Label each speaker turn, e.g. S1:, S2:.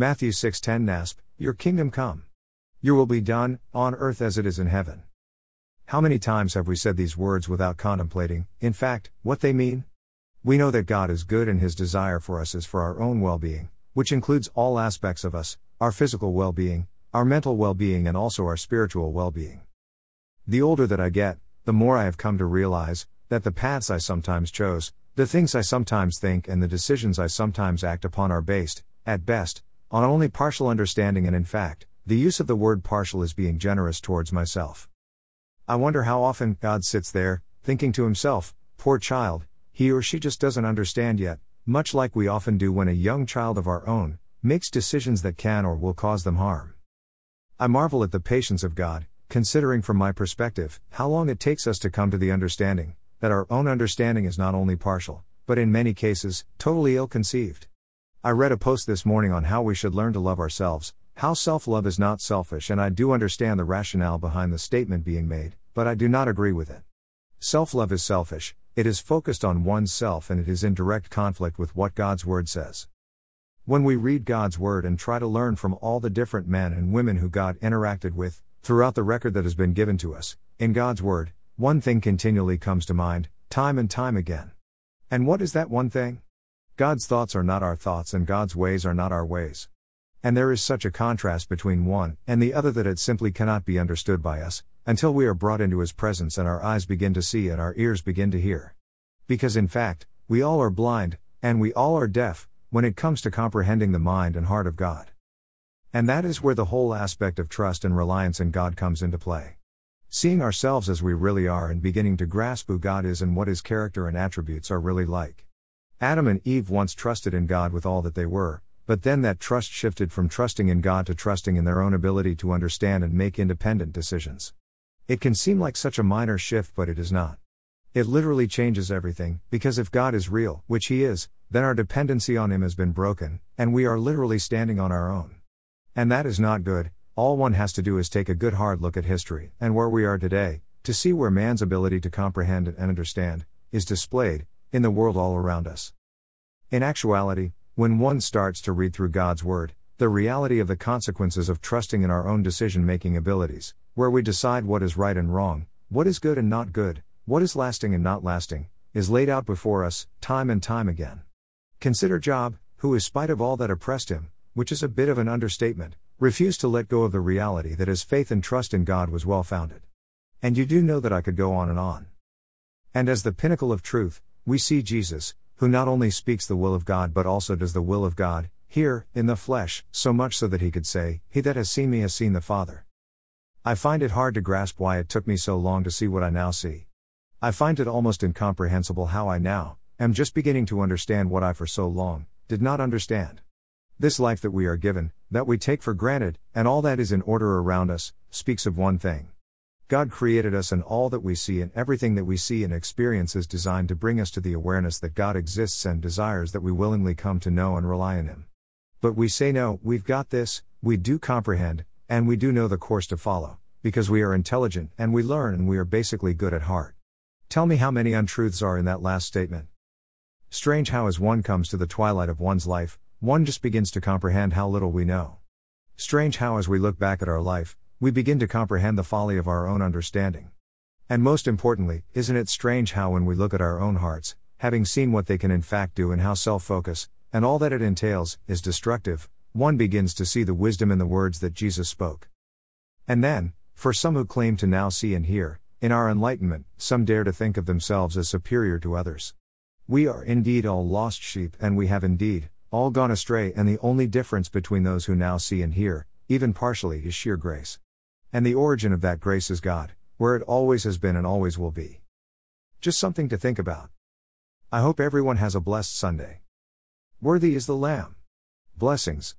S1: Matthew 6:10 NASB, Your kingdom come. Your will be done, on earth as it is in heaven. How many times have we said these words without contemplating, in fact, what they mean? We know that God is good and his desire for us is for our own well being, which includes all aspects of us our physical well being, our mental well being, and also our spiritual well being. The older that I get, the more I have come to realize that the paths I sometimes chose, the things I sometimes think, and the decisions I sometimes act upon are based, at best, on only partial understanding, and in fact, the use of the word partial is being generous towards myself. I wonder how often God sits there, thinking to himself, Poor child, he or she just doesn't understand yet, much like we often do when a young child of our own makes decisions that can or will cause them harm. I marvel at the patience of God, considering from my perspective how long it takes us to come to the understanding that our own understanding is not only partial, but in many cases, totally ill conceived. I read a post this morning on how we should learn to love ourselves, how self love is not selfish, and I do understand the rationale behind the statement being made, but I do not agree with it. Self love is selfish, it is focused on one's self, and it is in direct conflict with what God's Word says. When we read God's Word and try to learn from all the different men and women who God interacted with, throughout the record that has been given to us, in God's Word, one thing continually comes to mind, time and time again. And what is that one thing? God's thoughts are not our thoughts, and God's ways are not our ways. And there is such a contrast between one and the other that it simply cannot be understood by us, until we are brought into His presence and our eyes begin to see and our ears begin to hear. Because in fact, we all are blind, and we all are deaf, when it comes to comprehending the mind and heart of God. And that is where the whole aspect of trust and reliance in God comes into play. Seeing ourselves as we really are and beginning to grasp who God is and what His character and attributes are really like. Adam and Eve once trusted in God with all that they were, but then that trust shifted from trusting in God to trusting in their own ability to understand and make independent decisions. It can seem like such a minor shift, but it is not. It literally changes everything, because if God is real, which He is, then our dependency on Him has been broken, and we are literally standing on our own. And that is not good, all one has to do is take a good hard look at history, and where we are today, to see where man's ability to comprehend and understand is displayed in the world all around us. In actuality, when one starts to read through God's Word, the reality of the consequences of trusting in our own decision making abilities, where we decide what is right and wrong, what is good and not good, what is lasting and not lasting, is laid out before us, time and time again. Consider Job, who, in spite of all that oppressed him, which is a bit of an understatement, refused to let go of the reality that his faith and trust in God was well founded. And you do know that I could go on and on. And as the pinnacle of truth, we see Jesus, who not only speaks the will of God but also does the will of God, here, in the flesh, so much so that he could say, He that has seen me has seen the Father. I find it hard to grasp why it took me so long to see what I now see. I find it almost incomprehensible how I now am just beginning to understand what I for so long did not understand. This life that we are given, that we take for granted, and all that is in order around us, speaks of one thing God created us, and all that we see and everything that we see and experience is designed to bring us to the awareness that God exists and desires that we willingly come to know and rely on Him. But we say, no, we've got this, we do comprehend, and we do know the course to follow, because we are intelligent and we learn and we are basically good at heart. Tell me how many untruths are in that last statement. Strange how, as one comes to the twilight of one's life, one just begins to comprehend how little we know. Strange how, as we look back at our life, we begin to comprehend the folly of our own understanding. And most importantly, isn't it strange how, when we look at our own hearts, having seen what they can in fact do and how self focus, and all that it entails, is destructive, one begins to see the wisdom in the words that Jesus spoke. And then, for some who claim to now see and hear, in our enlightenment, some dare to think of themselves as superior to others. We are indeed all lost sheep, and we have indeed all gone astray, and the only difference between those who now see and hear, even partially, is sheer grace. And the origin of that grace is God, where it always has been and always will be. Just something to think about. I hope everyone has a blessed Sunday. Worthy is the Lamb. Blessings.